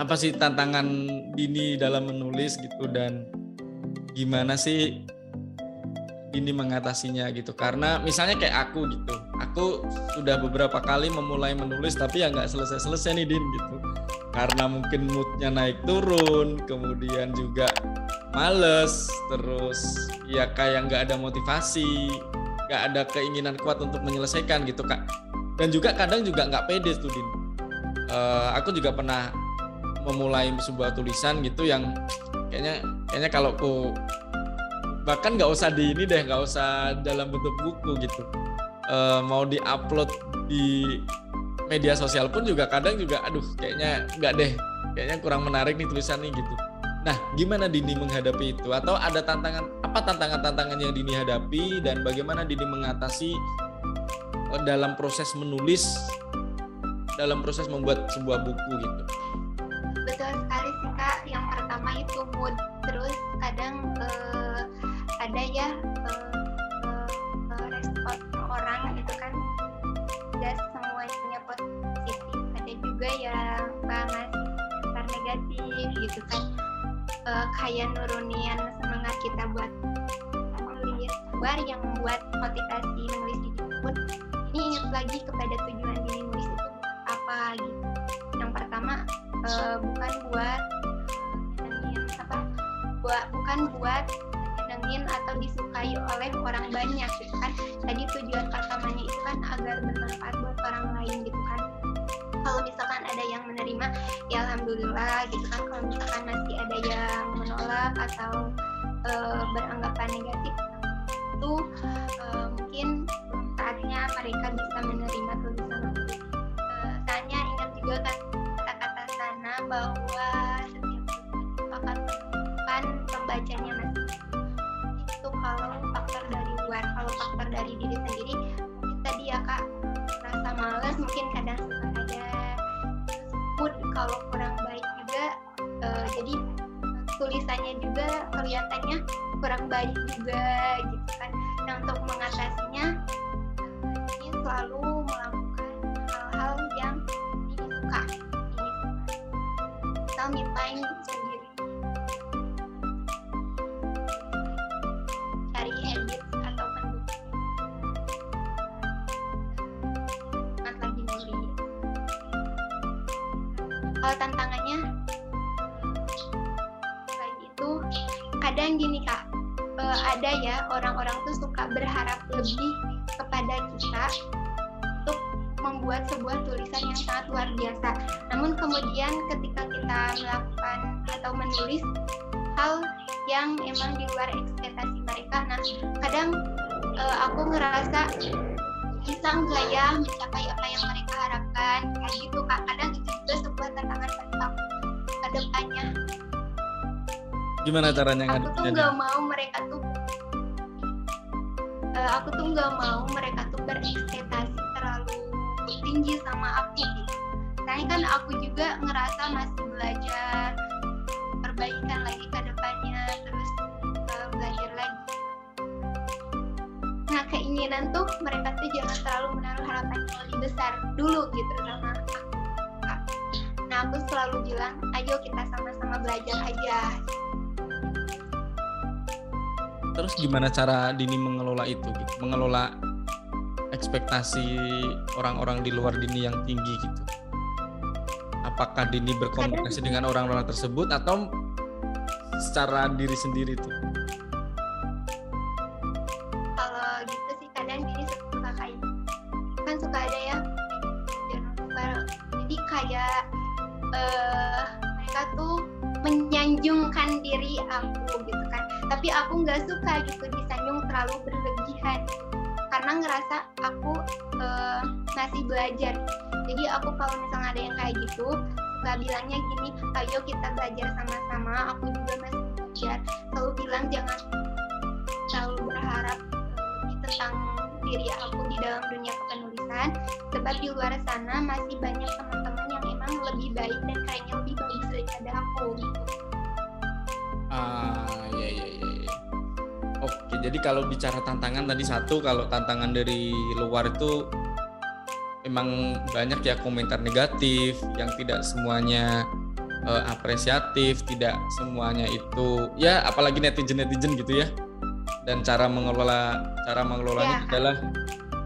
apa sih tantangan Dini dalam menulis gitu dan gimana sih Dini mengatasinya gitu? Karena misalnya kayak aku gitu aku sudah beberapa kali memulai menulis tapi ya nggak selesai-selesai nih Din gitu. Karena mungkin moodnya naik turun kemudian juga males terus ya kayak nggak ada motivasi nggak ada keinginan kuat untuk menyelesaikan gitu kak. Dan juga kadang juga nggak pede tuh Din. Uh, aku juga pernah memulai sebuah tulisan gitu yang kayaknya kayaknya kalau aku bahkan nggak usah di ini deh nggak usah dalam bentuk buku gitu. Uh, mau diupload di media sosial pun juga kadang juga aduh kayaknya nggak deh kayaknya kurang menarik nih tulisan nih gitu. Nah gimana Dini menghadapi itu? Atau ada tantangan apa tantangan-tantangan yang Dini hadapi dan bagaimana Dini mengatasi uh, dalam proses menulis dalam proses membuat sebuah buku gitu uh, kayak nurunin semangat kita buat menulis kabar yang membuat motivasi menulis itu pun ini ingat lagi kepada tujuan diri nulis itu apa gitu. Yang pertama uh, bukan buat apa buat bukan buat disenengin atau disukai oleh orang banyak gitu kan. Tadi tujuan pertamanya itu kan agar bermanfaat buat orang lain gitu kan. Kalau misalkan ada yang menerima ya alhamdulillah gitu kan. Kalau misalkan masih ada yang atau e, beranggapan negatif. Itu e, mungkin saatnya mereka bisa menerima tulisan aku e, tanya ingat juga kata-kata sana bahwa setiap akan pembacanya masing kalau faktor dari luar kalau faktor dari diri sendiri mungkin tadi ya kak rasa malas mungkin tulisannya juga kelihatannya kurang baik juga gitu kan. Nah untuk mengatasinya ini selalu melakukan berharap lebih kepada kita untuk membuat sebuah tulisan yang sangat luar biasa. Namun kemudian ketika kita melakukan atau menulis hal yang emang di luar ekspektasi mereka nah kadang uh, aku ngerasa bisa nggak ya mencapai apa yang mereka harapkan kayak gitu kak. Kadang itu juga sebuah tantangan bagi aku ke depannya. Gimana caranya aku tuh nggak mau mereka tuh uh, aku tuh nggak mau mereka tuh berekspektasi terlalu tinggi sama aku gitu. Karena kan aku juga ngerasa masih belajar perbaikan lagi ke depannya terus uh, belajar lagi. Nah keinginan tuh mereka tuh jangan terlalu menaruh harapan yang lebih besar dulu gitu sama aku. Nah aku selalu bilang ayo kita sama-sama belajar aja terus gimana cara Dini mengelola itu gitu? Mengelola ekspektasi orang-orang di luar Dini yang tinggi gitu? Apakah Dini berkomunikasi dengan orang-orang tersebut atau secara diri sendiri tuh? Kalau gitu sih kadang Dini suka kayak kan suka ada ya jadi kayak uh, mereka tuh menyanjungkan diri aku gitu tapi aku nggak suka gitu disanjung terlalu berlebihan. Karena ngerasa aku uh, masih belajar. Jadi aku kalau misalnya ada yang kayak gitu suka bilangnya gini ayo kita belajar sama-sama aku juga masih belajar. Selalu bilang jangan selalu berharap lebih tentang diri aku di dalam dunia kepenulisan. Sebab di luar sana masih banyak teman-teman yang emang lebih baik dan kayaknya lebih bagus daripada aku gitu. Ah ya ya ya oke jadi kalau bicara tantangan tadi satu kalau tantangan dari luar itu memang banyak ya komentar negatif yang tidak semuanya uh, apresiatif, tidak semuanya itu ya apalagi netizen-netizen gitu ya. Dan cara mengelola cara mengelolanya ya. adalah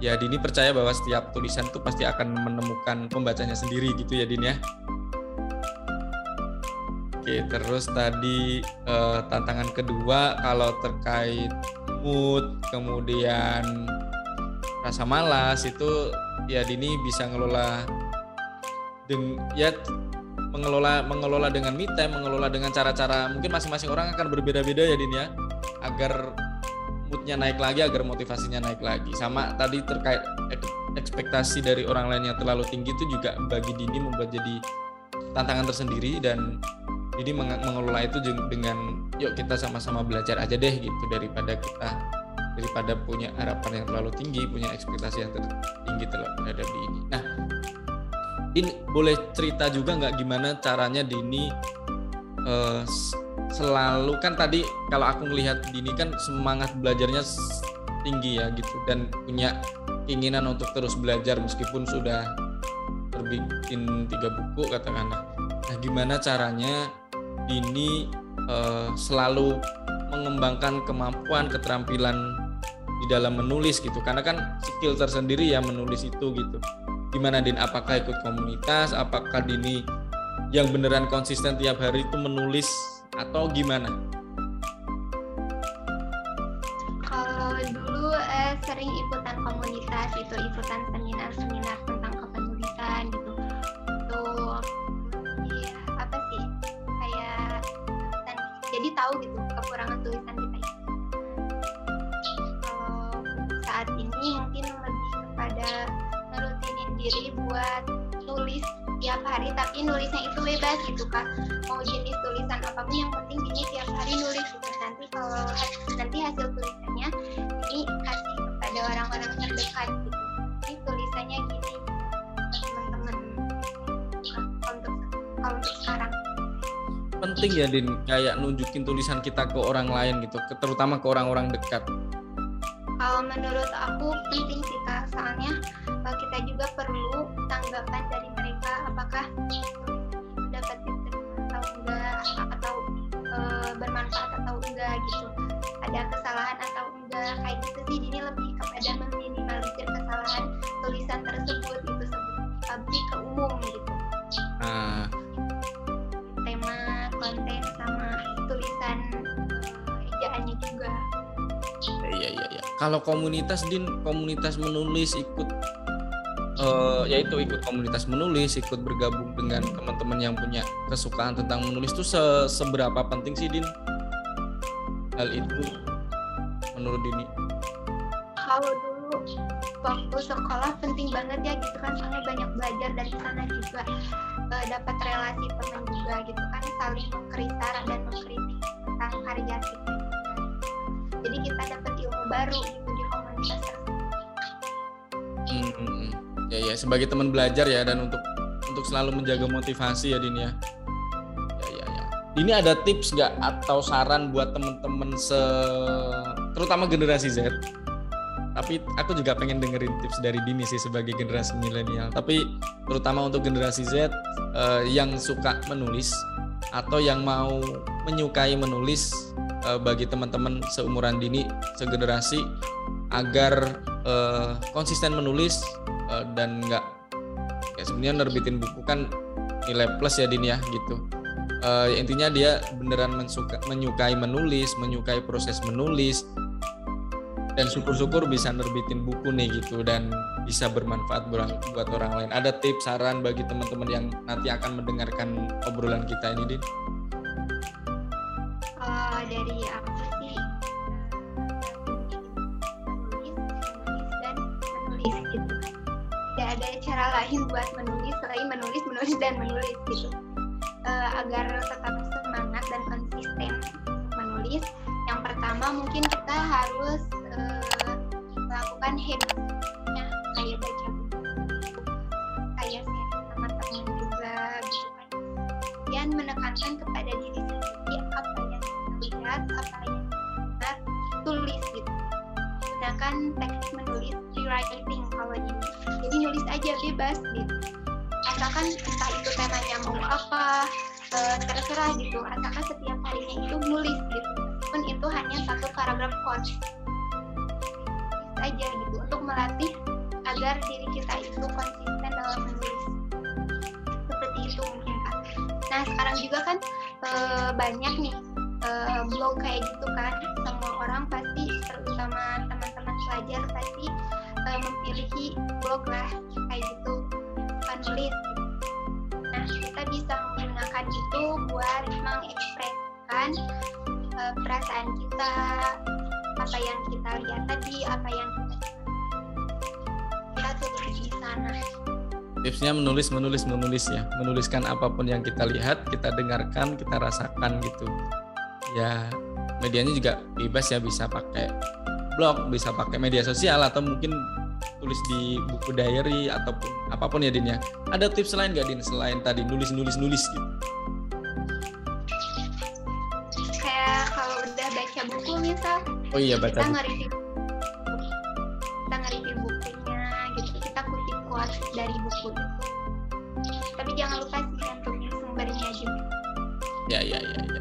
ya Dini percaya bahwa setiap tulisan itu pasti akan menemukan pembacanya sendiri gitu ya Din ya. Oke, terus tadi uh, tantangan kedua kalau terkait mood, kemudian rasa malas itu ya Dini bisa ngelola deng ya mengelola mengelola dengan me time, mengelola dengan cara-cara mungkin masing-masing orang akan berbeda-beda ya Din ya agar moodnya naik lagi agar motivasinya naik lagi. Sama tadi terkait ekspektasi dari orang lain yang terlalu tinggi itu juga bagi Dini membuat jadi tantangan tersendiri dan jadi mengelola itu dengan yuk kita sama-sama belajar aja deh gitu daripada kita daripada punya harapan yang terlalu tinggi punya ekspektasi yang tinggi terhadap Dini nah Din boleh cerita juga nggak gimana caranya Dini uh, selalu kan tadi kalau aku melihat Dini kan semangat belajarnya tinggi ya gitu dan punya keinginan untuk terus belajar meskipun sudah terbitin tiga buku katakanlah. Nah gimana caranya ini uh, selalu mengembangkan kemampuan keterampilan di dalam menulis gitu. Karena kan skill tersendiri ya menulis itu gitu. Gimana Din? Apakah ikut komunitas? Apakah Dini yang beneran konsisten tiap hari itu menulis atau gimana? Kalau dulu eh, sering ikutan komunitas itu ikutan tentang tahu gitu kekurangan tulisan kita kalau saat ini mungkin lebih kepada merutinin diri buat nulis tiap hari tapi nulisnya itu bebas gitu kak. Mau jenis tulisan apa pun yang penting ini tiap hari nulis gitu. Nanti kalau nanti hasil tulisannya ini kasih kepada orang-orang terdekat gitu. Ini tulisannya gini teman-teman. Untuk kalau untuk sekarang penting ya Din kayak nunjukin tulisan kita ke orang lain gitu terutama ke orang-orang dekat. Kalau menurut aku penting sih kak. Soalnya eh, kita juga perlu tanggapan dari mereka apakah kalau komunitas din komunitas menulis ikut uh, yaitu ikut komunitas menulis ikut bergabung dengan teman-teman yang punya kesukaan tentang menulis itu se seberapa penting sih din? Hal itu menurut Dini. Kalau dulu waktu sekolah penting banget ya gitu kan. Soalnya banyak belajar dari sana juga. Uh, dapat relasi teman juga gitu kan. Saling mengkritik dan mengkritik tentang karya kita jadi kita dapat baru gitu di komunitas. Hmm, hmm, hmm. ya ya sebagai teman belajar ya dan untuk untuk selalu menjaga motivasi ya Dini ya. Ya ya ya. Ini ada tips nggak atau saran buat teman-teman se terutama generasi Z? Tapi aku juga pengen dengerin tips dari Dini sih sebagai generasi milenial. Tapi terutama untuk generasi Z uh, yang suka menulis atau yang mau menyukai menulis uh, bagi teman-teman seumuran Dini segenerasi agar uh, konsisten menulis uh, dan nggak ya sebenarnya nerbitin buku kan nilai plus ya Dini ya gitu uh, intinya dia beneran mensuka, menyukai menulis menyukai proses menulis dan syukur-syukur bisa nerbitin buku nih gitu dan bisa bermanfaat buat orang lain. Ada tips saran bagi teman-teman yang nanti akan mendengarkan obrolan kita ini, Din? Dari aku sih menulis, gitu. Tidak ada cara lain buat menulis selain menulis, menulis dan menulis gitu. Uh, agar tetap semangat dan konsisten menulis. Yang pertama mungkin kita harus uh, melakukan habitnya kayak bebas gitu. Asalkan entah itu temanya mau apa uh, terserah gitu. Asalkan setiap harinya itu nulis gitu. Meskipun itu hanya satu paragraf quotes saja gitu untuk melatih agar diri kita itu konsisten dalam menulis. Seperti itu mungkin kak. Nah sekarang juga kan e, banyak nih e, blog kayak gitu kan. Semua orang pasti terutama teman-teman pelajar pasti e, memiliki blog lah kayak gitu. Suka nulis nah kita bisa menggunakan itu buat mengekspresikan e, perasaan kita apa yang kita lihat tadi apa yang kita tulis di sana. Tipsnya menulis menulis menulis ya. Menuliskan apa pun yang kita lihat kita dengarkan kita rasakan gitu. Ya medianya juga bebas ya bisa pakai blog bisa pakai media sosial atau mungkin tulis di buku diary ataupun apa pun ya Din ya. Ada tips lain gak Din selain tadi nulis nulis nulis gitu? Kayak kalau udah baca buku misal oh iya baca kita nge-review. Kita nge-review bukunya gitu kita kutip quotes dari buku. Itu tapi jangan lupa sih cantumin sumbernya juga ya ya ya ya.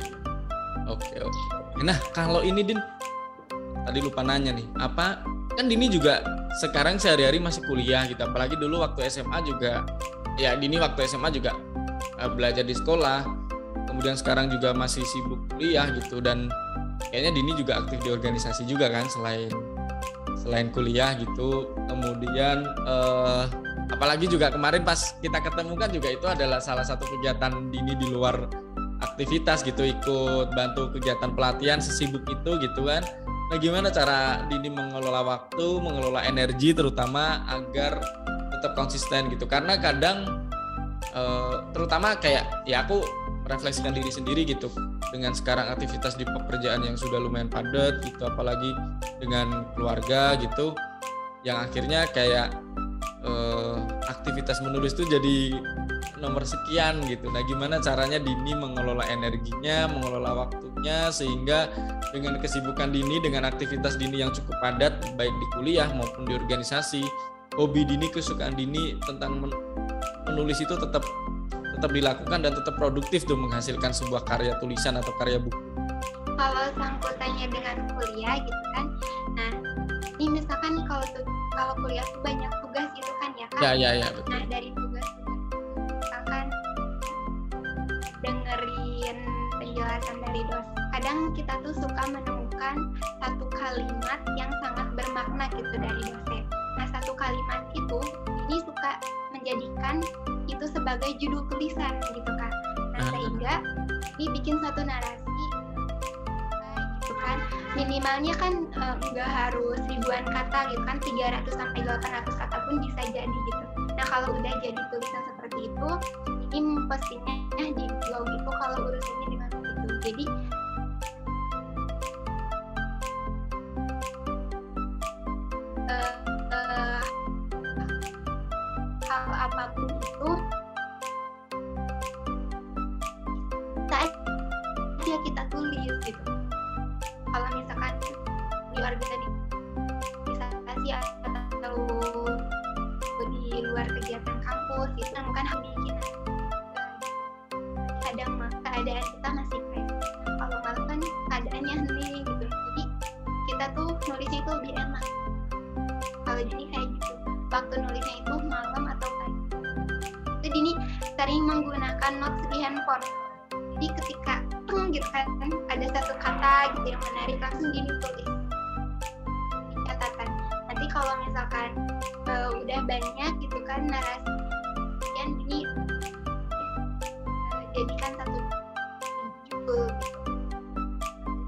Oke oke. Nah kalau ini Din tadi lupa nanya nih apa kan Dini juga sekarang sehari-hari masih kuliah gitu apalagi dulu waktu SMA juga ya Dini waktu SMA juga eh, belajar di sekolah kemudian sekarang juga masih sibuk kuliah gitu dan kayaknya Dini juga aktif di organisasi juga kan selain selain kuliah gitu. Kemudian eh, apalagi juga kemarin pas kita ketemu kan juga itu adalah salah satu kegiatan Dini di luar aktivitas gitu ikut bantu kegiatan pelatihan sesibuk itu gitu kan nah gimana cara Dini mengelola waktu mengelola energi terutama agar tetap konsisten gitu? Karena kadang eh, terutama kayak ya aku refleksikan diri sendiri gitu dengan sekarang aktivitas di pekerjaan yang sudah lumayan padat gitu apalagi dengan keluarga gitu yang akhirnya kayak eh, aktivitas menulis itu jadi nomor sekian gitu. Nah, gimana caranya Dini mengelola energinya, mengelola waktunya sehingga dengan kesibukan Dini dengan aktivitas Dini yang cukup padat baik di kuliah maupun di organisasi, hobi Dini, kesukaan Dini tentang men- menulis itu tetap tetap dilakukan dan tetap produktif tuh menghasilkan sebuah karya tulisan atau karya buku. kalau sangkutannya dengan kuliah gitu kan nah ini misalkan kalau kalau kuliah tuh banyak tugas gitu kan ya kan Ya ya ya betul. nah dari penjelasan dari dosen kadang kita tuh suka menemukan satu kalimat yang sangat bermakna gitu dari dosen. Nah satu kalimat itu ini suka menjadikan itu sebagai judul tulisan gitu kan nah Ah. sehingga ini bikin satu narasi gitu kan. Minimalnya kan eh, nggak harus ribuan kata gitu kan 300 sampai 800 kata pun bisa jadi gitu. Nah kalau udah jadi tulisan seperti itu ini postingnya di blog itu kalau urusannya dengan jadi eh, eh, hal apa pun itu saat dia kita tulis gitu. Kalau misalkan di organisasi atau gitu yang menarik langsung Dini tulis di catatan nanti kalau misalkan eh, udah banyak gitu kan narasi kemudian Dini eh, jadikan satu judul gitu.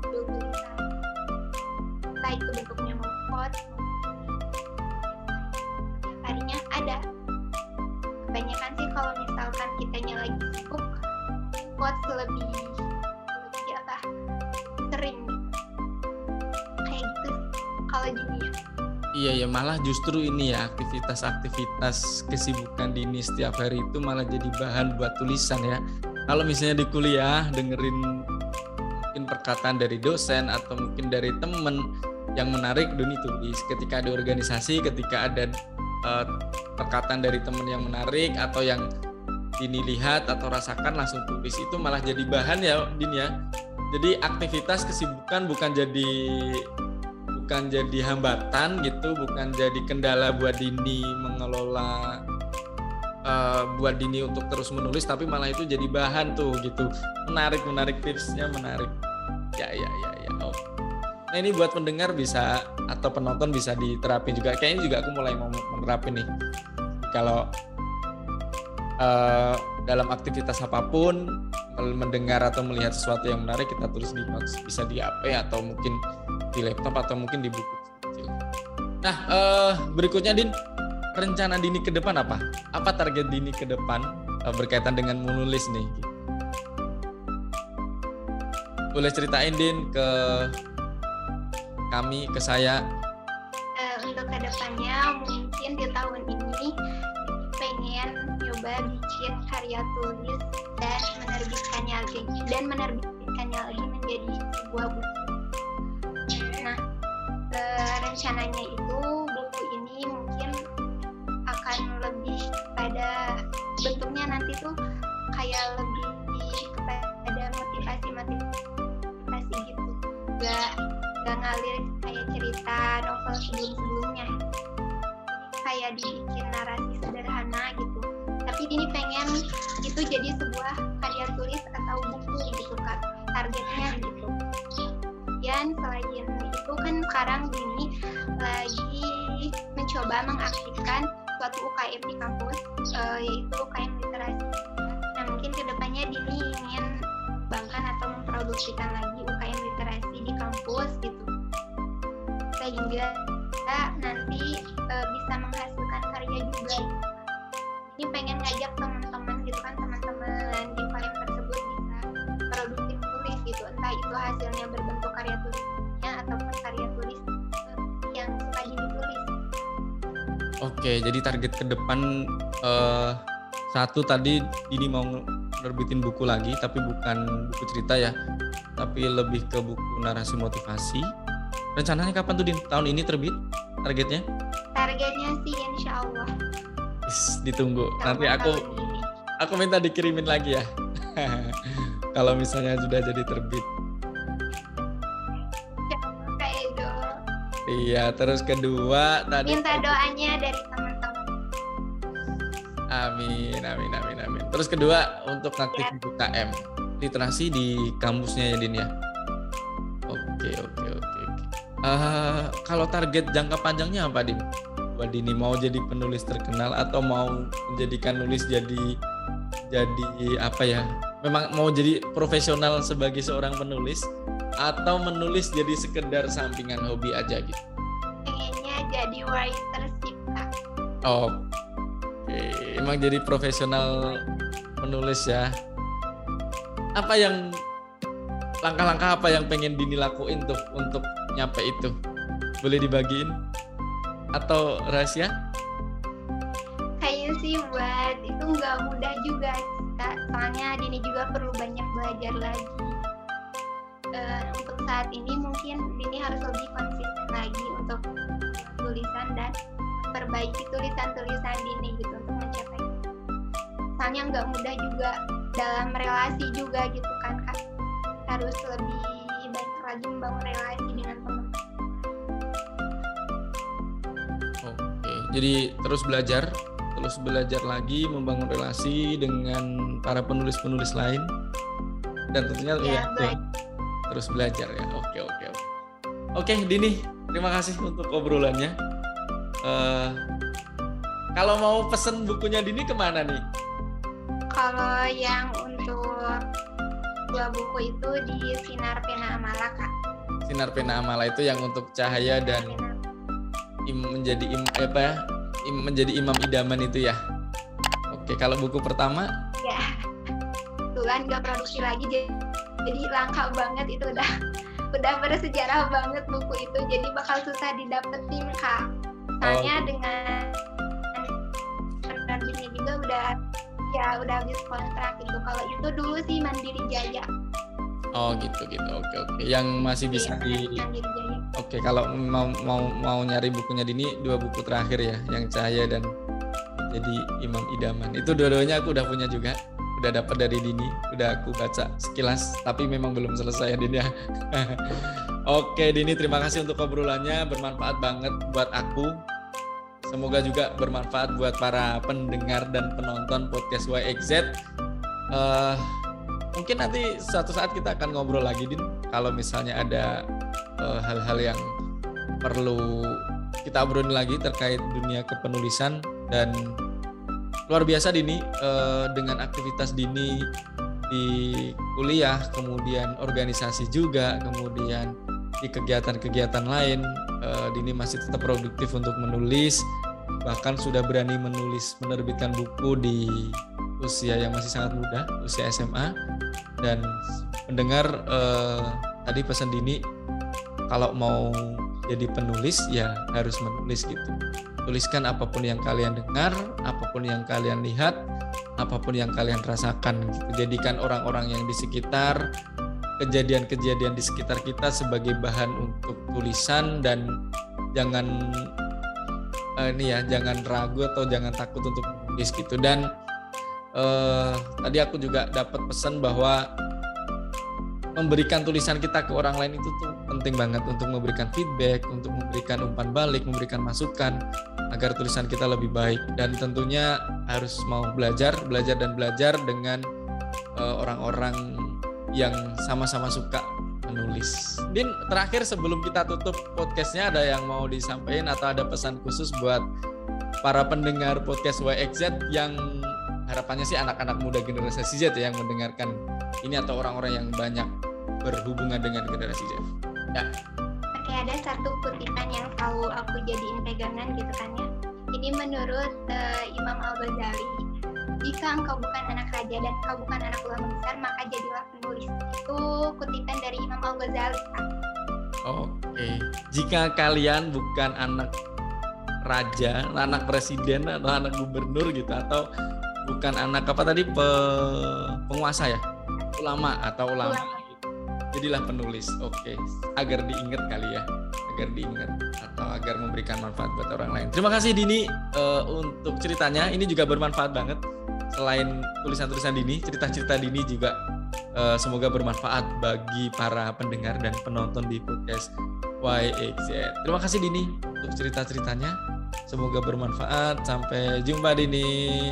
Judul tulisan entah itu bentuknya mau setiap harinya ada. Kebanyakan sih kalau misalkan kitanya lagi sibuk lebih lebih Iya ya malah justru ini ya aktivitas-aktivitas kesibukan Dini setiap hari itu malah jadi bahan buat tulisan ya. Kalau misalnya di kuliah dengerin mungkin perkataan dari dosen atau mungkin dari temen yang menarik Doni tulis. Ketika di organisasi, ketika ada eh, perkataan dari temen yang menarik atau yang Dini lihat atau rasakan langsung tulis itu malah jadi bahan ya Din ya. Jadi aktivitas kesibukan bukan jadi bukan jadi hambatan gitu, bukan jadi kendala buat Dini mengelola uh, buat Dini untuk terus menulis tapi malah itu jadi bahan tuh gitu. Menarik menarik tipsnya menarik. Ya ya ya ya. Oh. Nah ini buat pendengar bisa atau penonton bisa diterapin juga. Kayaknya juga aku mulai mau menerapin nih. Kalau uh, dalam aktivitas apa pun mendengar atau melihat sesuatu yang menarik kita tulis di notes bisa di HP atau mungkin di laptop atau mungkin di buku kecil. Nah uh, berikutnya Din rencana Dini ke depan apa? Apa target Dini ke depan uh, berkaitan dengan menulis nih? Boleh ceritain Din ke kami, ke saya. Uh, untuk ke depannya mungkin di tahun ini pengen coba bikin karya tulis dan menerbitkannya lagi dan menerbitkannya lagi menjadi sebuah buku. Rencananya itu buku ini mungkin akan lebih pada bentuknya nanti tuh kayak lebih kepada motivasi motivasi gitu, gak gak ngalir kayak cerita novel sebelum sebelumnya kayak dibikin narasi sederhana gitu. Tapi ini pengen itu jadi sebuah karya tulis atau buku gitu kak targetnya gitu. Dan selain sekarang ini lagi mencoba mengaktifkan suatu UKM di kampus uh, yaitu UKM literasi. Nah mungkin ke depannya Dini ingin bangkan atau memproduksikan lagi UKM literasi di kampus gitu. Sehingga nanti uh, bisa menghasilkan karya juga. Ini pengen ngajak teman-teman gitu kan teman-teman oke jadi target ke depan uh, satu tadi ini mau nerbitin buku lagi tapi bukan buku cerita ya tapi lebih ke buku narasi motivasi. Rencananya kapan tuh di tahun ini terbit targetnya? Targetnya sih insya Allah. Is, ditunggu. Nanti aku aku minta dikirimin lagi ya. Kalau misalnya sudah jadi terbit. Iya, terus kedua tadi minta doanya dari. Amin, amin, amin, amin. Terus kedua untuk aktif ya. UKM literasi di kampusnya ya Din ya. Oke, oke, oke, oke. Uh, kalau target jangka panjangnya apa Din? Buat Dini mau jadi penulis terkenal atau mau menjadikan nulis jadi jadi apa ya? Memang mau jadi profesional sebagai seorang penulis atau menulis jadi sekedar sampingan hobi aja gitu? Pengennya jadi writer sih kak. Oh, oke. Emang jadi profesional penulis ya? Apa yang langkah-langkah apa yang pengen Dini lakuin tuh untuk nyampe itu? Boleh dibagiin? Atau rahasia? Kayaknya sih buat itu nggak mudah juga kak. Soalnya Dini juga perlu banyak belajar lagi uh, untuk saat ini mungkin Dini harus lebih konsisten lagi untuk tulisan dan memperbaiki tulisan-tulisan Dini gitu soalnya nggak mudah juga dalam relasi juga gitu kan kak harus lebih banyak lagi membangun relasi dengan teman oke jadi terus belajar terus belajar lagi membangun relasi dengan para penulis-penulis lain dan tentunya ya, ya, terus belajar ya. Oke oke oke. Oke Dini, terima kasih untuk obrolannya. Uh, kalau mau pesen bukunya Dini ke mana nih? Kalau yang untuk dua buku itu di Sinar Pena Amala kak. Sinar Pena Amala itu yang untuk cahaya dan im, menjadi im, apa ya? Im, menjadi imam idaman itu ya. Oke, kalau buku pertama? Ya, Tuhan gak produksi lagi jadi jadi langka banget itu udah udah bersejarah banget buku itu jadi bakal susah didapetin kak soalnya oh. dengan penerbitnya juga udah ya udah habis kontrak gitu kalau itu dulu sih Mandiri Jaya Oh gitu gitu oke oke yang masih bisa iya, di Oke kalau mau mau mau nyari bukunya Dini dua buku terakhir ya yang Cahaya dan jadi imam idaman. Itu dua-duanya aku udah punya juga. Udah dapat dari Dini, udah aku baca sekilas, tapi memang belum selesai ya Dini ya. Oke Dini, terima kasih untuk obrolannya, bermanfaat banget buat aku. Semoga juga bermanfaat buat para pendengar dan penonton podcast YXZ. Uh, mungkin nanti suatu saat kita akan ngobrol lagi, Din. Kalau misalnya ada eh, hal-hal uh, yang perlu kita obrolin lagi terkait dunia kepenulisan dan luar biasa Dini uh, dengan aktivitas Dini di kuliah, kemudian organisasi juga, kemudian di kegiatan-kegiatan lain uh, Dini masih tetap produktif untuk menulis, bahkan sudah berani menulis menerbitkan buku di usia yang masih sangat muda, usia SMA dan mendengar uh, tadi pesan Dini kalau mau jadi penulis ya harus menulis gitu. Tuliskan apa pun yang kalian dengar, apa pun yang kalian lihat, apa pun yang kalian rasakan. Gitu. Jadikan orang-orang yang di sekitar, kejadian-kejadian di sekitar kita sebagai bahan untuk tulisan dan jangan uh, ini ya, jangan ragu atau jangan takut untuk menulis gitu. Dan uh, tadi aku juga dapat pesan bahwa memberikan tulisan kita ke orang lain itu tuh penting banget untuk memberikan feedback, untuk memberikan umpan balik, memberikan masukan agar tulisan kita lebih baik dan tentunya harus mau belajar, belajar dan belajar dengan uh, orang-orang yang sama-sama suka menulis. Din, terakhir sebelum kita tutup podcastnya ada yang mau disampaikan atau ada pesan khusus buat para pendengar podcast YXZ yang harapannya sih anak-anak muda generasi Z yang mendengarkan ini atau orang-orang yang banyak berhubungan dengan generasi Z. Ya. Oke, ada satu kutipan yang selalu aku jadiin pegangan gitu kan ya. Ini menurut uh, Imam Al-Ghazali, jika engkau bukan anak raja dan engkau bukan anak ulama besar, maka jadilah penulis. Itu kutipan dari Imam Al-Ghazali. Oke, jika kalian bukan anak raja, anak presiden atau anak gubernur gitu atau bukan anak apa tadi pe, penguasa ya, ulama atau ulama. ulama jadilah penulis oke okay. agar diingat kali ya agar diingat atau agar memberikan manfaat buat orang lain terima kasih Dini uh, untuk ceritanya ini juga bermanfaat banget selain tulisan-tulisan Dini cerita-cerita Dini juga uh, semoga bermanfaat bagi para pendengar dan penonton di podcast YXZ terima kasih Dini untuk cerita-ceritanya. Semoga bermanfaat. Sampai jumpa Dini